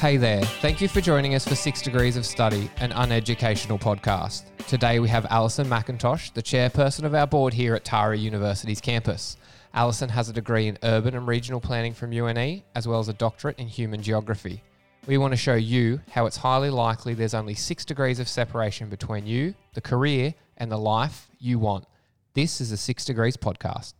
Hey there, thank you for joining us for Six Degrees of Study, an uneducational podcast. Today we have Alison McIntosh, the chairperson of our board here at Taree University's campus. Alison has a degree in urban and regional planning from UNE, as well as a doctorate in human geography. We want to show you how it's highly likely there's only six degrees of separation between you, the career, and the life you want. This is a Six Degrees podcast.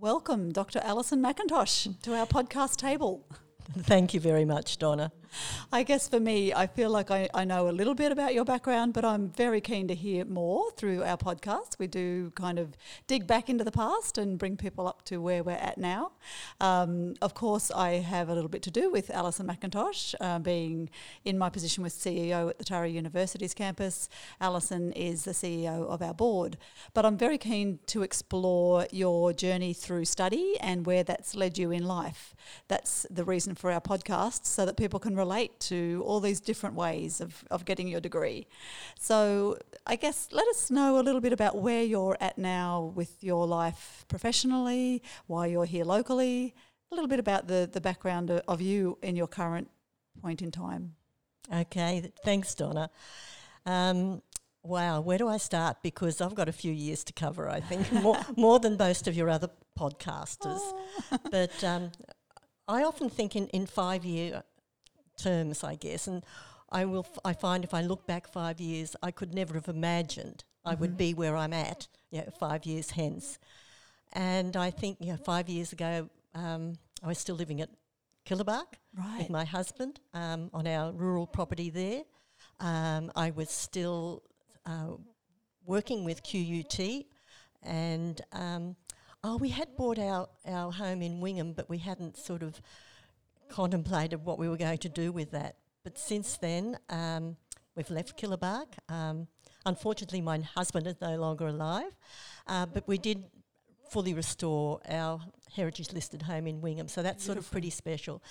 Welcome, Dr. Alison McIntosh, to our podcast table. Thank you very much, Donna. I guess for me, I feel like I, I know a little bit about your background, but I'm very keen to hear more through our podcast. We do kind of dig back into the past and bring people up to where we're at now. Um, of course, I have a little bit to do with Alison McIntosh, uh, being in my position with CEO at the Taree University's campus. Alison is the CEO of our board. But I'm very keen to explore your journey through study and where that's led you in life. That's the reason for our podcast, so that people can relate to all these different ways of, of getting your degree. So, I guess let us know a little bit about where you're at now with your life professionally, why you're here locally, a little bit about the, the background of you in your current point in time. Okay, thanks, Donna. Um, wow, where do I start? Because I've got a few years to cover, I think, more, more than most of your other podcasters. Oh. but um, I often think in, in five year terms, I guess, and I will. F- I find if I look back five years, I could never have imagined mm-hmm. I would mm-hmm. be where I'm at. You know, five years hence, and I think you know, five years ago, um, I was still living at Killabakh right. with my husband um, on our rural property there. Um, I was still uh, working with QUT, and um, oh, we had bought our, our home in Wingham, but we hadn't sort of contemplated what we were going to do with that. But since then, um, we've left Killabakh. Um, unfortunately, my husband is no longer alive, uh, but we did fully restore our heritage listed home in Wingham, so that's Beautiful. sort of pretty special.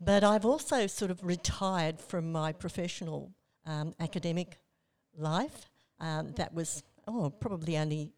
But I've also sort of retired from my professional um, academic life. Um, that was oh probably only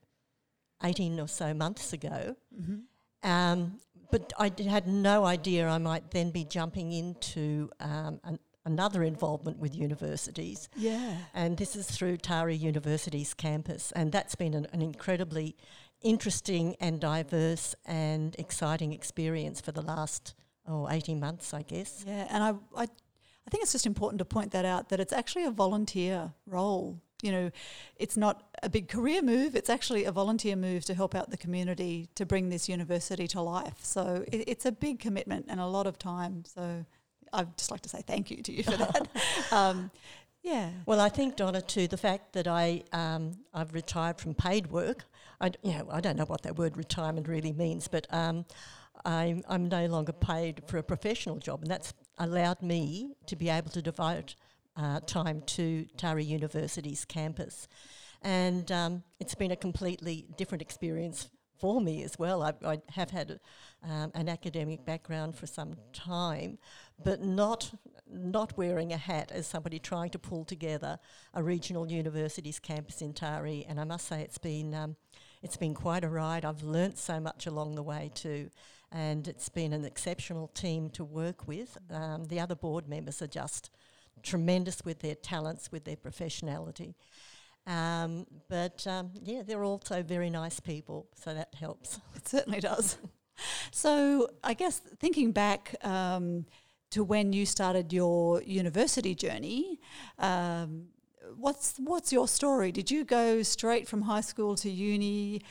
18 or so months ago. Mm-hmm. Um, but I had no idea I might then be jumping into um, an, another involvement with universities. Yeah. And this is through Taree University's campus. And that's been an, an incredibly interesting and diverse and exciting experience for the last oh, 18 months, I guess. Yeah, and I, I, I think it's just important to point that out that it's actually a volunteer role you know, it's not a big career move. It's actually a volunteer move to help out the community to bring this university to life. So it, it's a big commitment and a lot of time. So I'd just like to say thank you to you for that. um, yeah. Well, I think Donna too. The fact that I um, I've retired from paid work. I you know I don't know what that word retirement really means, but um, I'm I'm no longer paid for a professional job, and that's allowed me to be able to devote uh, time to Taree University's campus. And um, it's been a completely different experience for me as well. I, I have had um, an academic background for some time, but not not wearing a hat as somebody trying to pull together a regional university's campus in Taree. And I must say, it's been um, it's been quite a ride. I've learnt so much along the way too, and it's been an exceptional team to work with. Um, the other board members are just tremendous with their talents, with their professionality. Um, but um, yeah, they're also very nice people, so that helps. It certainly does. so I guess thinking back um, to when you started your university journey, um, what's what's your story? Did you go straight from high school to uni?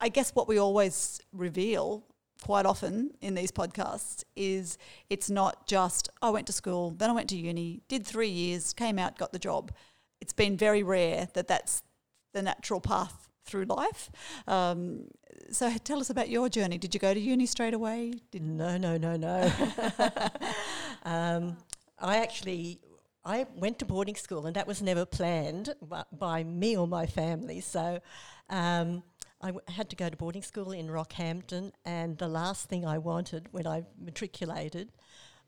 I guess what we always reveal quite often in these podcasts is it's not just I went to school, then I went to uni, did three years, came out, got the job. It's been very rare that that's the natural path through life. Um, so tell us about your journey. Did you go to uni straight away? Did no, no, no, no. um, I actually I went to boarding school, and that was never planned by, by me or my family. So. Um, I w- had to go to boarding school in Rockhampton, and the last thing I wanted when I matriculated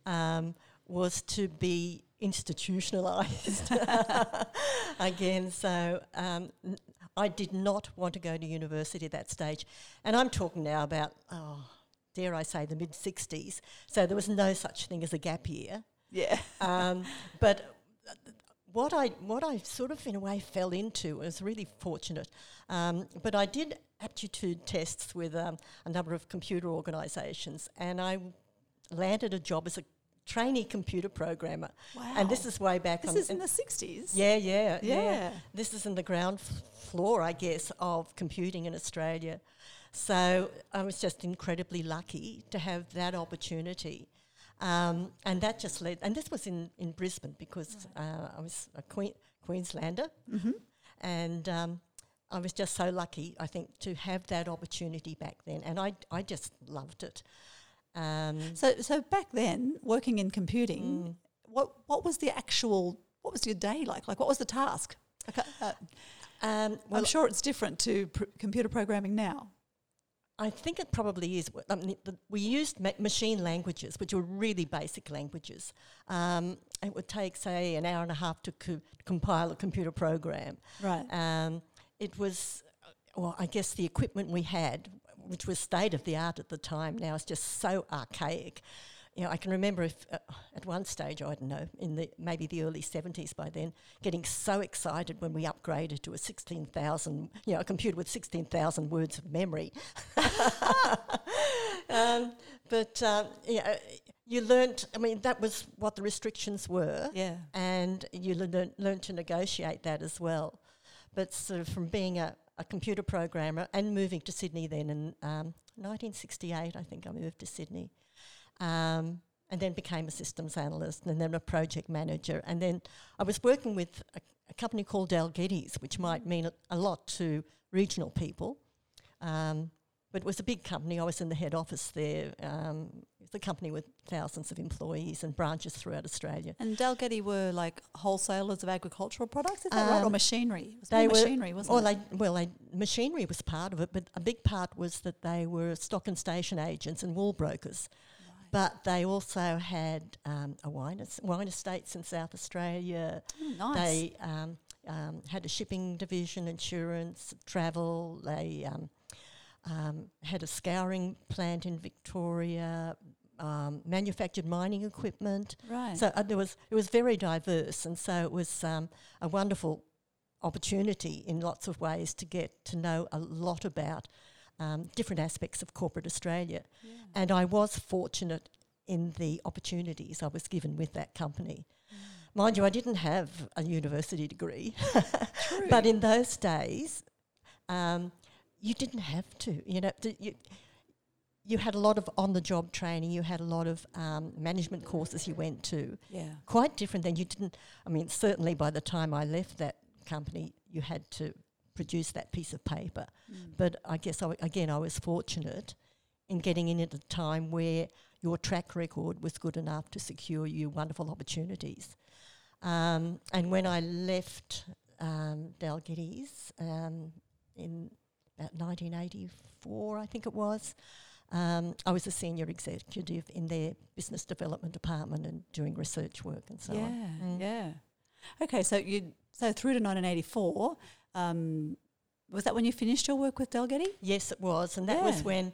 um, was to be institutionalised again. So um, I did not want to go to university at that stage, and I'm talking now about oh, dare I say the mid '60s. So there was no such thing as a gap year. Yeah. Um, but what I what I sort of in a way fell into was really fortunate. Um, but I did aptitude tests with um, a number of computer organisations, and I landed a job as a trainee computer programmer. Wow. And this is way back. This is in the 60s. yeah, yeah, yeah, Yeah. This is in the ground f- floor, I guess, of computing in Australia. So I was just incredibly lucky to have that opportunity. Um, and that just led, and this was in, in Brisbane because uh, I was a Queen, Queenslander. Mm-hmm. And um, I was just so lucky, I think, to have that opportunity back then. And I, I just loved it. Um, So, so back then, working in computing, Mm. what what was the actual what was your day like? Like, what was the task? Like, uh, uh, um, well, I'm sure it's different to pr- computer programming now. I think it probably is. I mean, the, we used ma- machine languages, which were really basic languages. Um, it would take, say, an hour and a half to co- compile a computer program. Right. Um, it was, uh, well, I guess the equipment we had, which was state of the art at the time, now is just so archaic. You know, I can remember if uh, at one stage, I don't know, in the maybe the early seventies by then, getting so excited when we upgraded to a sixteen thousand, you know, a computer with sixteen thousand words of memory. um, but um, yeah, you learnt. I mean, that was what the restrictions were Yeah. and you learn, learn to negotiate that as well. But sort of from being a, a computer programmer and moving to Sydney then in um, 1968, I think I moved to Sydney, um, and then became a systems analyst and then a project manager. And then I was working with a, a company called Dalgety's, which might mean a, a lot to regional people. Um, but it was a big company. I was in the head office there. Um, it's a company with thousands of employees and branches throughout Australia. And Dalgety were like wholesalers of agricultural products, is that right? Or Um, machinery? They were- machinery, wasn't Well, it? they, well, they, machinery was part of it, but a big part was that they were stock and station agents and wool brokers. But they also had um, a wine, wine estates in South Australia. Mm, nice. They um, um, had a shipping division, insurance, travel. They um, um, had a scouring plant in Victoria, um, manufactured mining equipment. right. So uh, there was it was very diverse, and so it was um, a wonderful opportunity in lots of ways to get to know a lot about um, different aspects of corporate Australia. Yeah. And I was fortunate in the opportunities I was given with that company. Mind you, I didn't have a university degree, but in those days, um, you didn't have to. You know, you, you had a lot of on-the-job training. You had a lot of um, management courses you went to. yeah. Quite different than you didn't. I mean, certainly by the time I left that company, you had to produce that piece of paper. Mm. But I guess I, again, I was fortunate in getting in at a time where your track record was good enough to secure you wonderful opportunities. Um, and when I left um, Dalgety's um, in about 1984, I think it was, um, I was a senior executive in their business development department and doing research work and so yeah, on. Mm. yeah. Okay, so you so through to 1984, um, was that when you finished your work with Dalgety? Yes, it was, and that was when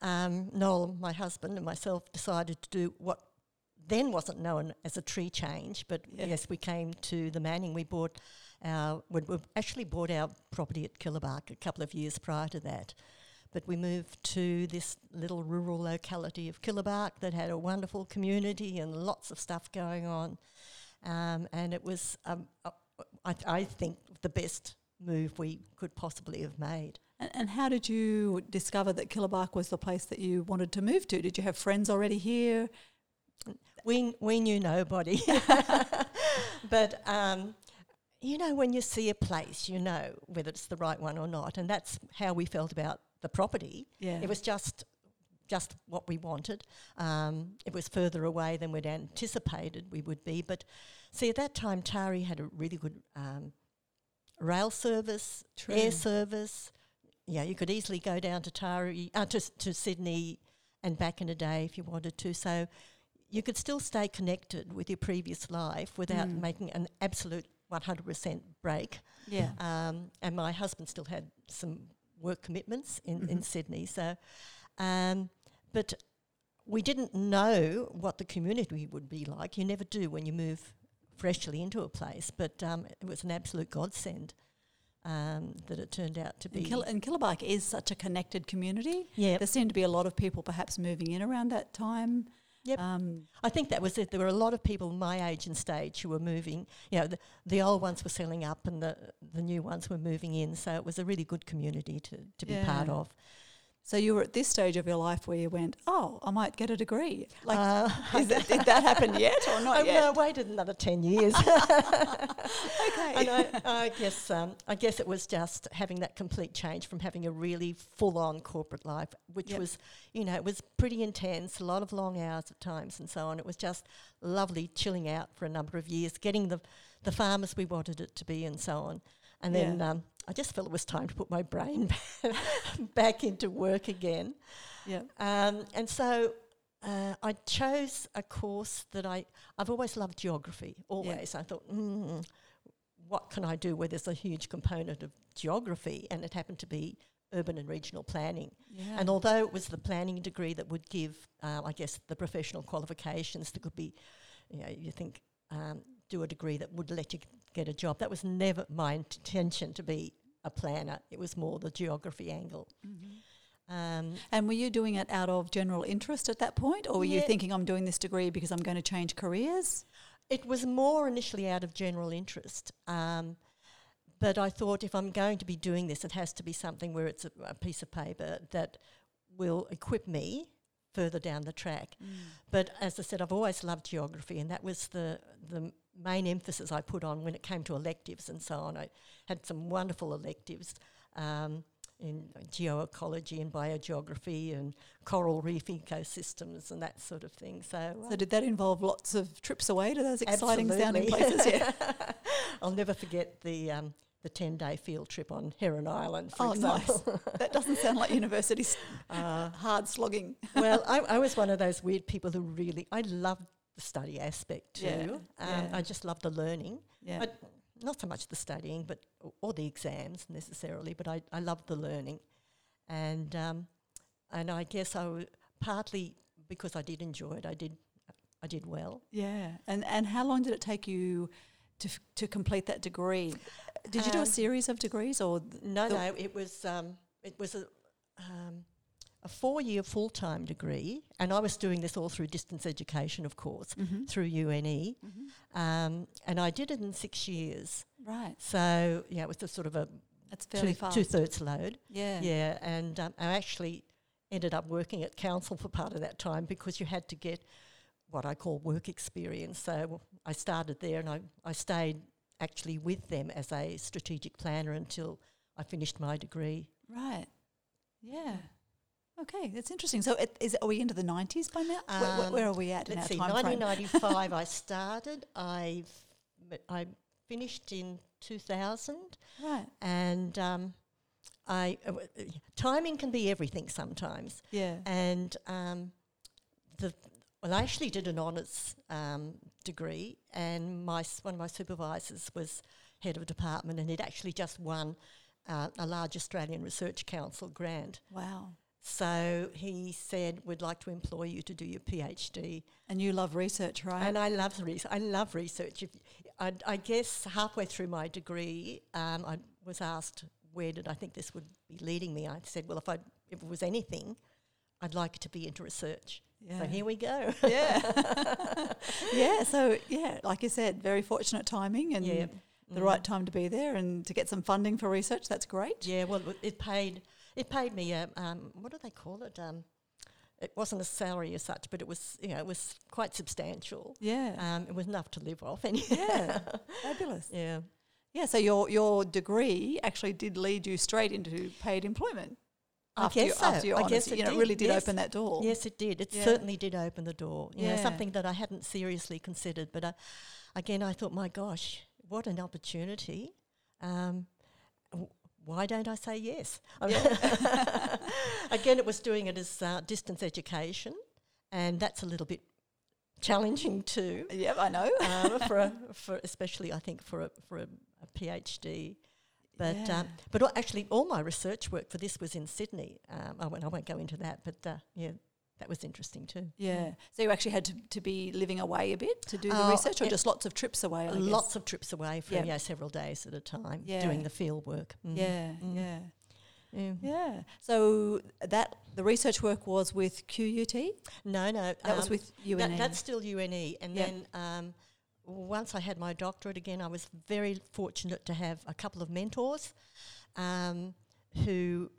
um, Noel, my husband, and myself decided to do what then wasn't known as a tree change, but Yeah. yes, we came to the Manning. We bought our, we we actually bought our property at Killabakh a couple of years prior to that. But we moved to this little rural locality of Killabakh that had a wonderful community and lots of stuff going on. Um, and it was, um, uh, I, I think, the best move we could possibly have made. And, and how did you discover that Killabakh was the place that you wanted to move to? Did you have friends already here? We we knew nobody, but um, you know when you see a place, you know whether it's the right one or not, and that's how we felt about the property. Yeah. It was just just what we wanted. Um, it was further away than we'd anticipated we would be, but see at that time Taree had a really good um, rail service, True. air service. Yeah, you could easily go down to Taree uh, to to Sydney and back in a day if you wanted to. So you could still stay connected with your previous life without Mm. making an absolute 100% break. Yeah. Um, and my husband still had some work commitments in, in Mhm. Sydney. So, um, but we didn't know what the community would be like. You never do when you move freshly into a place, but um, it was an absolute godsend um, that it turned out to be. And, Kill- and Killabakh is such a connected community. yeah, There seemed to be a lot of people perhaps moving in around that time. Yep. Um, I think that was it. There were a lot of people my age and stage who were moving. You know, the, the old ones were selling up, and the the new ones were moving in. So it was a really good community to to be part of. So you were at this stage of your life where you went, oh, I might get a degree. Like, Uh, that, did that happen yet or not I, yet? I waited another ten years. Okay. and I, I guess um, I guess it was just having that complete change from having a really full on corporate life, which Yep. was you know it was pretty intense, a lot of long hours at times, and so on. It was just lovely chilling out for a number of years, getting the the farmers we wanted it to be, and so on. And then um, I just felt it was time to put my brain back into work again. yeah. Um, and so uh, I chose a course that I, I've always loved geography, always. I thought, mm, what can I do where there's a huge component of geography? And it happened to be urban and regional planning. Yeah. And although it was the planning degree that would give, uh, I guess, the professional qualifications that could be, you know, you think, um, do a degree that would let you get a job. That was never my intention to be a planner. It was more the geography angle. Mhm. Um, And were you doing it out of general interest at that point, or were you thinking I'm doing this degree because I'm going to change careers? It was more initially out of general interest. Um, but I thought if I'm going to be doing this, it has to be something where it's a, a piece of paper that will equip me further down the track. But as I said, I've always loved geography, and that was the the main emphasis I put on when it came to electives and so on. I had some wonderful electives. Um, in geoecology and biogeography and coral reef ecosystems and that sort of thing. So, uh, So did that involve lots of trips away to those exciting sounding places? Yeah. I'll never forget the um, the ten day field trip on Heron Island, for Oh, nice. that doesn't sound like university Uh, hard slogging. well, I, I was one of those weird people who really I loved the study aspect too. Yeah, Um, yeah. I just love the learning, Yeah. But- not so much the studying, but or the exams necessarily. But I, I loved the learning, and um, and I guess I w- partly because I did enjoy it, I did I did well. yeah. And and how long did it take you to f- to complete that degree? Did you do a Um, series of degrees or th- No, no, it was um, it was a um, a four year full time degree, and I was doing this all through distance education, of course, Mhm. through UNE, Mhm. um, and I did it in six years. right? So yeah, it was a sort of a That's fairly two, fast. two thirds load. yeah. Yeah, and um, I actually ended up working at council for part of that time because you had to get what I call work experience. So I started there, and I, I stayed actually with them as a strategic planner until I finished my degree. Right. Yeah. Okay, that's interesting. So, it, is are we into the nineties by now? Where- where, Um, where are we at in our Let's see, time frame? 1995 I started. I I finished in 2000, Right. and um, I uh, timing can be everything sometimes. Yeah. And um, the well, I actually did an honours um, degree, and my one of my supervisors was head of a department, and he'd actually just won uh, a large Australian Research Council grant. Wow. So he said, "We'd like to employ you to do your PhD." And you love research, right? And I love research. I love research. If I, I guess halfway through my degree, um, I was asked where did I think this would be leading me. I said, "Well, if I if it was anything, I'd like it to be into research." yeah. So here we go. yeah. yeah. So yeah, like you said, very fortunate timing and Yeah. the Mm. right time to be there and to get some funding for research. That's great. Yeah, well, it paid. It paid me a um, what do they call it? Um, it wasn't a salary as such, but it was you know it was quite substantial. Yeah. Um, it was enough to live off. And Yeah. Fabulous. yeah. Yeah. So your your degree actually did lead you straight into paid employment. I after you, guess so. After your I honours. guess you it know, did, really did yes. open that door. Yes, it did. It Yeah. certainly did open the door. You know, Yeah. something that I hadn't seriously considered. But uh, again, I thought, my gosh, what an opportunity. Um, why don't I say yes? Mean, again, it was doing it as uh, distance education, and that's a little bit challenging too. Yep, I know. um, for a, for especially I think for a for a, a PhD. But Yeah. um, but actually, all my research work for this was in Sydney. Um, I won't I won't go into that, but uh, yeah, that was interesting too. Yeah. So you actually had to, to be living away a bit to do the Oh, research, or just lots of trips away? I guess? Lots of trips away for Yeah. yeah, several days at a time, Yeah. doing the field work. Mm. Yeah, Mm. yeah, Yeah. yeah. So that the research work was with QUT. No, no, That was um, with UNE. That, that's still UNE. And Yeah. then um, once I had my doctorate again, I was very fortunate to have a couple of mentors um, who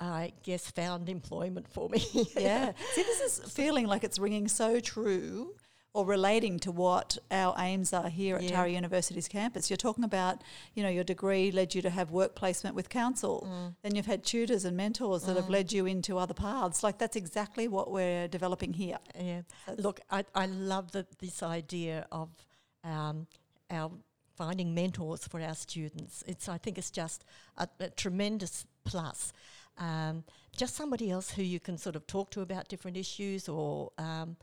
I guess found employment for me. yeah. See, this is feeling like it's ringing so true or relating to what our aims are here at Yeah. Taree University's campus. You're talking about, you know, your degree led you to have work placement with council. Mm. Then you've had tutors and mentors that have led you into other paths. Like that's exactly what we're developing here. Yeah. Look, I, I love the, this idea of um, our finding mentors for our students. It's I think it's just a, a tremendous plus. Um, just somebody else who you can sort of talk to about different issues or um,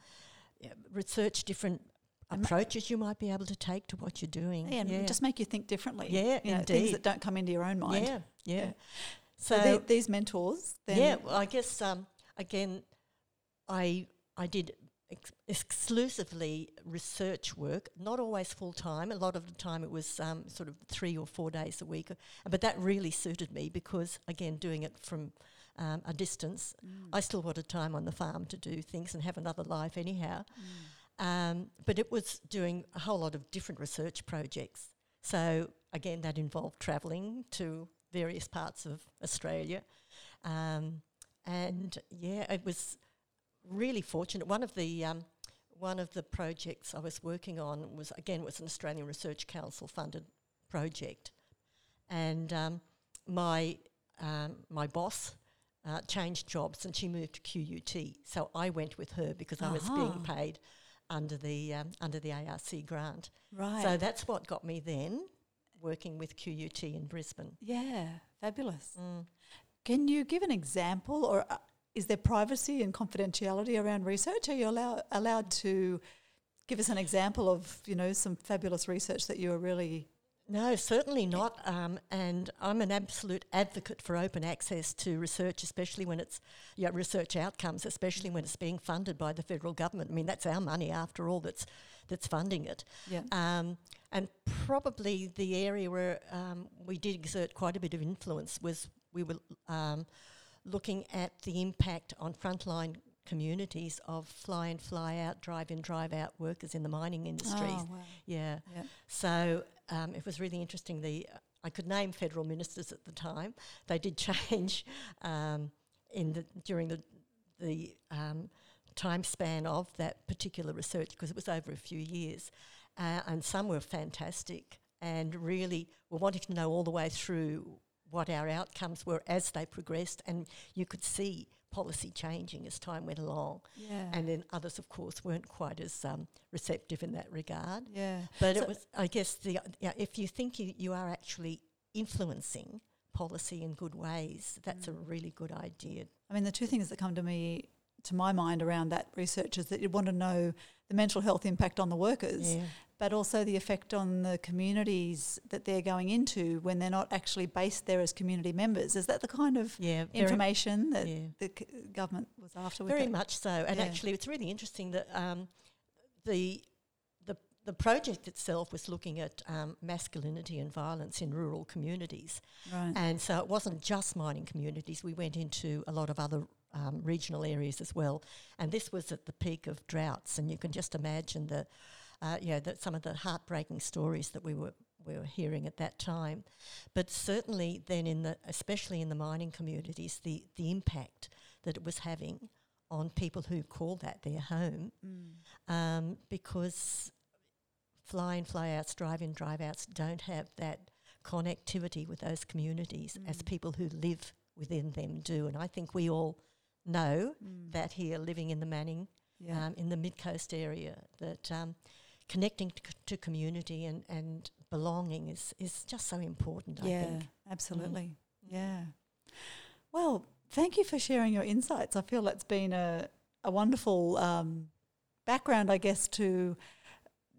research different approaches you might be able to take to what you're doing. Yeah, and just make you think differently. Yeah, you know, things that don't come into your own mind. yeah, yeah. Yeah. So, So, the, these mentors, then yeah, well, I guess um, again, I I did ex- exclusively research work, not always full time. A lot of the time it was um, sort of three or four days a week, but that really suited me because again, doing it from um, a distance, Mm. I still wanted time on the farm to do things and have another life anyhow. Mm. Um, but it was doing a whole lot of different research projects. So again, that involved travelling to various parts of Australia, um, and yeah, it was really fortunate. One of the um, one of the projects I was working on was again was an Australian Research Council funded project, and um, my um, my boss. Uh, changed jobs and she moved to QUT. So I went with her because I was being paid under the um, under the ARC grant. right. So that's what got me then working with QUT in Brisbane. yeah, fabulous. Mm. Can you give an example, or uh, is there privacy and confidentiality around research? Are you allow, allowed to give us an example of you know some fabulous research that you were really? No, certainly not. Um, and I'm an absolute advocate for open access to research, especially when it's yeah, research outcomes, especially when it's being funded by the federal government. I mean, that's our money after all. That's that's funding it. Yeah. Um, and probably the area where um, we did exert quite a bit of influence was we were um, looking at the impact on frontline communities of fly in, fly out, drive in, drive out workers in the mining industries. Oh, wow. Yeah. Yeah. So um, it was really interesting. The I could name federal ministers at the time. They did change um, in the during the the um, time span of that particular research because it was over a few years, uh, and some were fantastic and really were wanting to know all the way through what our outcomes were as they progressed, and you could see policy changing as time went along. Yeah. And then others, of course, weren't quite as um, receptive in that regard. yeah. But So- it was, I guess, the yeah, if you think you, you are actually influencing policy in good ways, that's a really good idea. I mean, the two things that come to me, to my mind, around that research is that you want to know the mental health impact on the workers, Yeah. but also the effect on the communities that they're going into when they're not actually based there as community members. Is that the kind of Yeah, information that yeah. the c- government was after? With very that? much so. And actually, it's really interesting that um, the the the project itself was looking at um, masculinity and violence in rural communities. Right. And so it wasn't just mining communities. We went into a lot of other um, regional areas as well. And this was at the peak of droughts, and you can just imagine the, uh, you know, that some of the heartbreaking stories that we were we were hearing at that time. But certainly then, in the especially in the mining communities, the the impact that it was having on people who call that their home, Mm. um, because fly in, fly outs, drive in, drive outs don't have that connectivity with those communities as Mm. people who live within them do. And I think we all know Mm. that here, living in the Manning, yeah. um, in the mid coast area, that um, connecting to, c- to community and, and belonging is, is just so important, I yeah, think. absolutely. Mm. Yeah. Well, thank you for sharing your insights. I feel that's been a, a wonderful um, background, I guess, to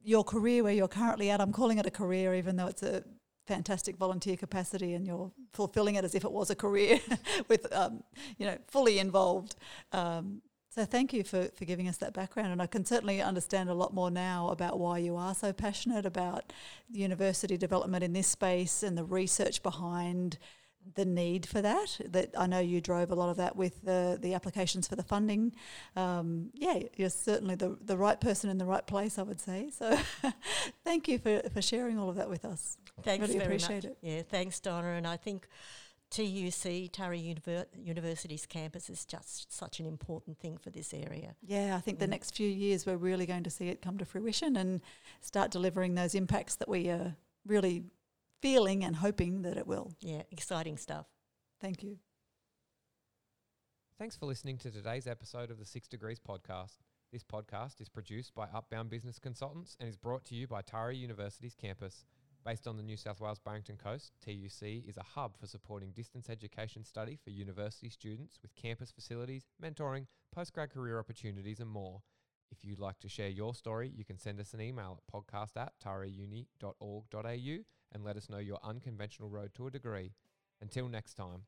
your career where you're currently at. I'm calling it a career, even though it's a fantastic volunteer capacity and you're fulfilling it as if it was a career with, um, you know, fully involved. Um, So thank you for, for giving us that background, and I can certainly understand a lot more now about why you are so passionate about university development in this space and the research behind the need for that. That I know you drove a lot of that with the the applications for the funding. Um, yeah, you're certainly the the right person in the right place, I would say. So, thank you for for sharing all of that with us. Thanks really very appreciate much. it. Yeah, thanks, Donna. And I think TUC, Taree Univer- University's campus is just such an important thing for this area. Yeah, I think the Mm. next few years we're really going to see it come to fruition and start delivering those impacts that we are really feeling and hoping that it will. Yeah, exciting stuff. Thank you. Thanks for listening to today's episode of the Six Degrees podcast. This podcast is produced by Upbound Business Consultants and is brought to you by Taree University's campus. Based on the New South Wales Barrington Coast, TUC is a hub for supporting distance education study for university students with campus facilities, mentoring, postgrad career opportunities, and more. If you'd like to share your story, you can send us an email at podcast at tarauni.org.au and let us know your unconventional road to a degree. Until next time.